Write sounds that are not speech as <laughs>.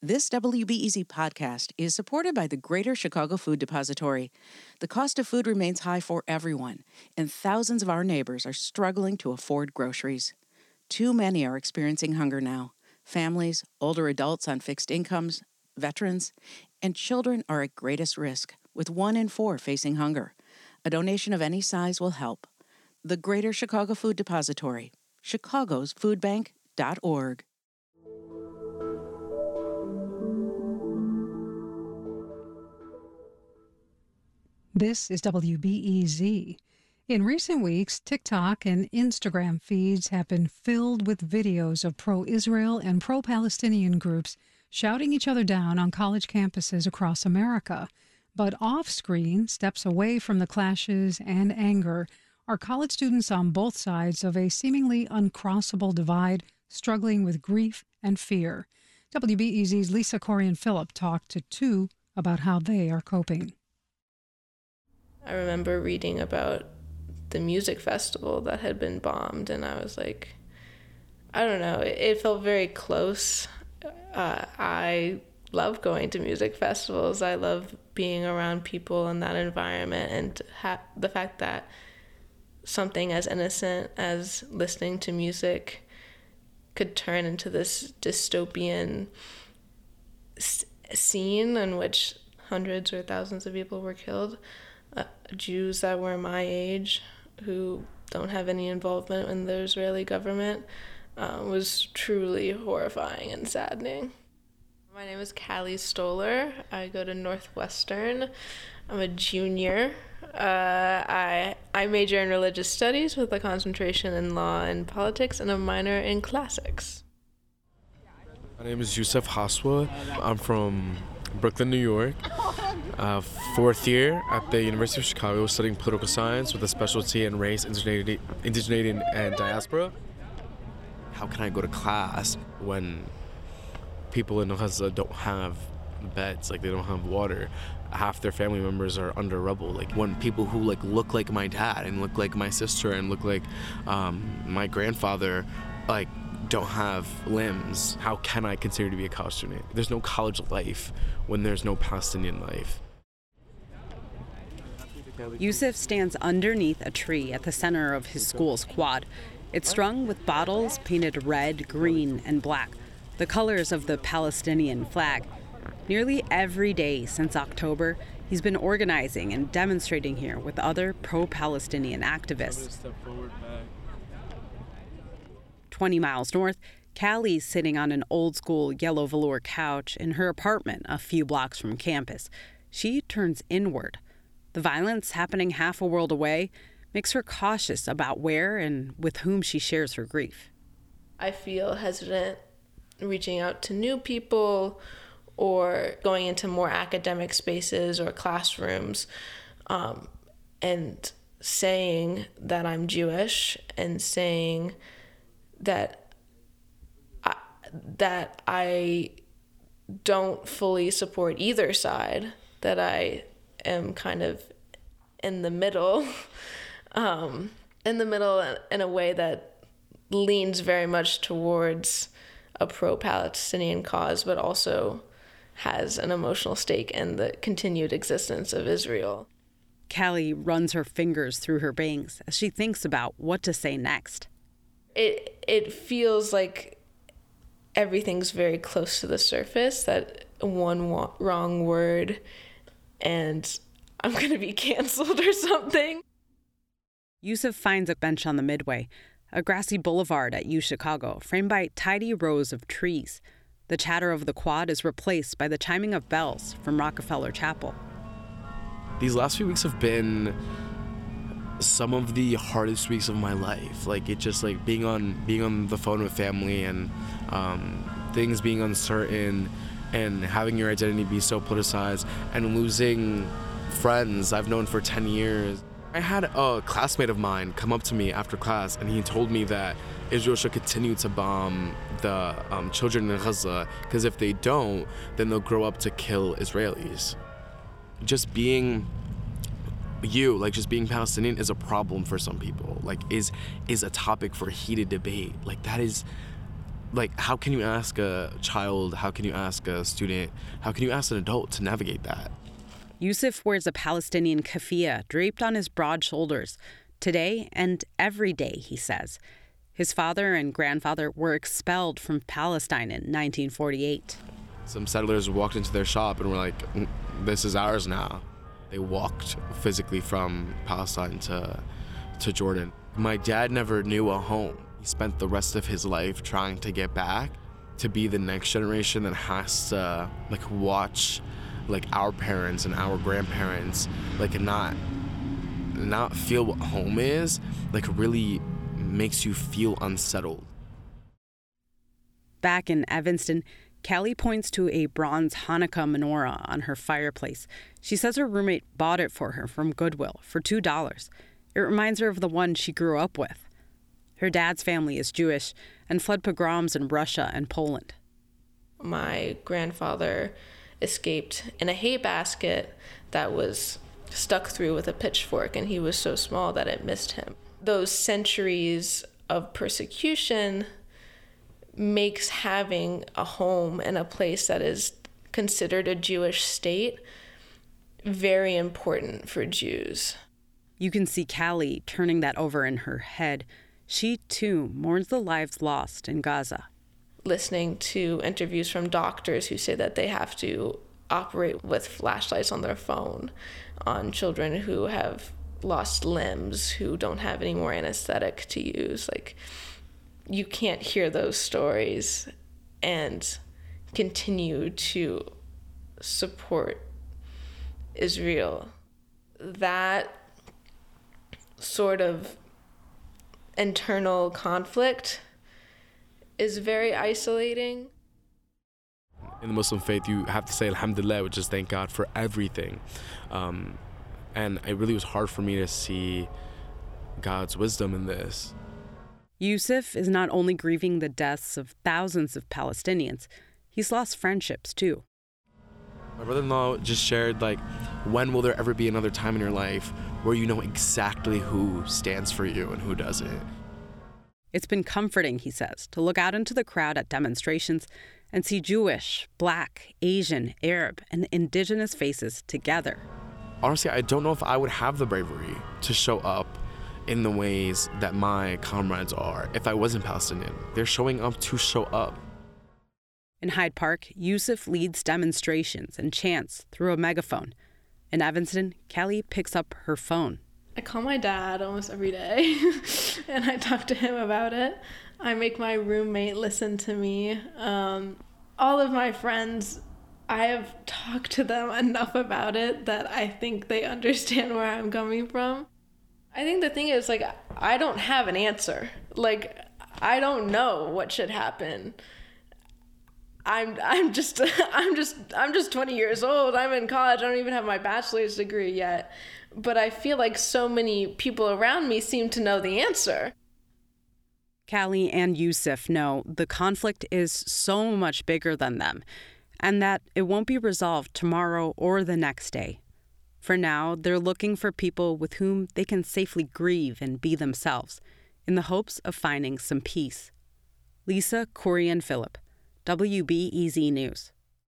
This WBEZ podcast is supported by the Greater Chicago Food Depository. The cost of food remains high for everyone, and thousands of our neighbors are struggling to afford groceries. Too many are experiencing hunger now. Families, older adults on fixed incomes, veterans, and children are at greatest risk, with one in four facing hunger. A donation of any size will help. The Greater Chicago Food Depository, chicago's This is WBEZ. In recent weeks, TikTok and Instagram feeds have been filled with videos of pro Israel and pro Palestinian groups shouting each other down on college campuses across America. But off screen, steps away from the clashes and anger, are college students on both sides of a seemingly uncrossable divide, struggling with grief and fear. WBEZ's Lisa Kurian Philip talked to two about how they are coping. I remember reading about the music festival that had been bombed, and I was like, I don't know, it, felt very close. Uh, I love going to music festivals. I love being around people in that environment, and ha- the fact that something as innocent as listening to music could turn into this dystopian s- scene in which hundreds or thousands of people were killed uh, Jews that were my age who don't have any involvement in the Israeli government uh, was truly horrifying and saddening. My name is Callie Stoller. I go to Northwestern. I'm a junior. Uh, I I major in religious studies with a concentration in law and politics and a minor in classics. My name is Yusuf Haswa. I'm from Brooklyn, New York. Uh, fourth year at the University of Chicago, studying political science with a specialty in race, indigeneity, indigeneity and diaspora. How can I go to class when people in Gaza don't have beds, like they don't have water? Half their family members are under rubble. Like when people who like look like my dad and look like my sister and look like um, my grandfather, like don't have limbs, how can I consider to be a college student? There's no college life when there's no Palestinian life. Yusuf stands underneath a tree at the center of his school's quad. It's strung with bottles painted red, green, and black, the colors of the Palestinian flag. Nearly every day since October, he's been organizing and demonstrating here with other pro Palestinian activists. 20 miles north, Callie's sitting on an old school yellow velour couch in her apartment a few blocks from campus. She turns inward. The violence happening half a world away makes her cautious about where and with whom she shares her grief. I feel hesitant reaching out to new people or going into more academic spaces or classrooms um, and saying that I'm Jewish and saying that I, that I don't fully support either side, that I am kind of in the middle, <laughs> um, in the middle in a way that leans very much towards a pro Palestinian cause, but also has an emotional stake in the continued existence of Israel. Callie runs her fingers through her bangs as she thinks about what to say next it it feels like everything's very close to the surface that one wa- wrong word and I'm going to be <laughs> canceled or something. Yusuf finds a bench on the midway, a grassy boulevard at U Chicago, framed by tidy rows of trees. The chatter of the quad is replaced by the chiming of bells from Rockefeller Chapel. These last few weeks have been some of the hardest weeks of my life. Like it just like being on being on the phone with family and um, things being uncertain and having your identity be so politicized and losing friends I've known for 10 years. I had a classmate of mine come up to me after class and he told me that Israel should continue to bomb the um, children in Gaza because if they don't, then they'll grow up to kill Israelis. Just being you like just being palestinian is a problem for some people like is is a topic for heated debate. Like that is like how can you ask a child how can you ask a student how can you ask an adult to navigate that? Yusuf wears a palestinian keffiyeh draped on his broad shoulders today and every day he says. His father and grandfather were expelled from palestine in 1948 some settlers walked into their shop and were like mm, this is ours now they walked physically from palestine to to jordan. My dad never knew a home. He spent the rest of his life trying to get back to be the next generation that has to like watch like our parents and our grandparents like not not feel what home is like really makes you feel unsettled. Back in evanston Callie points to a bronze Hanukkah menorah on her fireplace. She says her roommate bought it for her from Goodwill for $2. It reminds her of the one she grew up with. Her dad's family is Jewish and fled pogroms in Russia and Poland. My grandfather escaped in a hay basket that was stuck through with a pitchfork, and he was so small that it missed him. Those centuries of persecution makes having a home and a place that is considered a Jewish state very important for Jews. You can see Callie turning that over in her head she too mourns the lives lost in Gaza. Listening to interviews from doctors who say that they have to operate with flashlights on their phone on children who have lost limbs, who don't have any more anesthetic to use. Like, you can't hear those stories and continue to support Israel. That sort of internal conflict is very isolating. In the Muslim faith, you have to say Alhamdulillah, which is thank God for everything. Um, and it really was hard for me to see God's wisdom in this. Yusuf is not only grieving the deaths of thousands of Palestinians, he's lost friendships too. My brother in law just shared, like, when will there ever be another time in your life where you know exactly who stands for you and who doesn't? It's been comforting, he says, to look out into the crowd at demonstrations and see Jewish, Black, Asian, Arab, and Indigenous faces together. Honestly, I don't know if I would have the bravery to show up in the ways that my comrades are if I wasn't Palestinian. They're showing up to show up. In Hyde Park, Yusuf leads demonstrations and chants through a megaphone. In Evanston, Callie picks up her phone. I call my dad almost every day <laughs> and I talk to him about it. I make my roommate listen to me. Um, all of my friends, I have talked to them <laughs> enough about it that I think they understand where I'm coming from. I think the thing is, like, I don't have an answer. Like, I don't know what should happen. I'm I'm just <laughs> I'm just I'm just 20 years old. I'm in college. I don't even have my bachelor's degree yet. But I feel like so many people around me seem to know the answer. Callie and Yusuf know the conflict is so much bigger than them and that it won't be resolved tomorrow or the next day. For now, they're looking for people with whom they can safely grieve and be themselves in the hopes of finding some peace. Lisa, Corey, and Philip WBEZ News.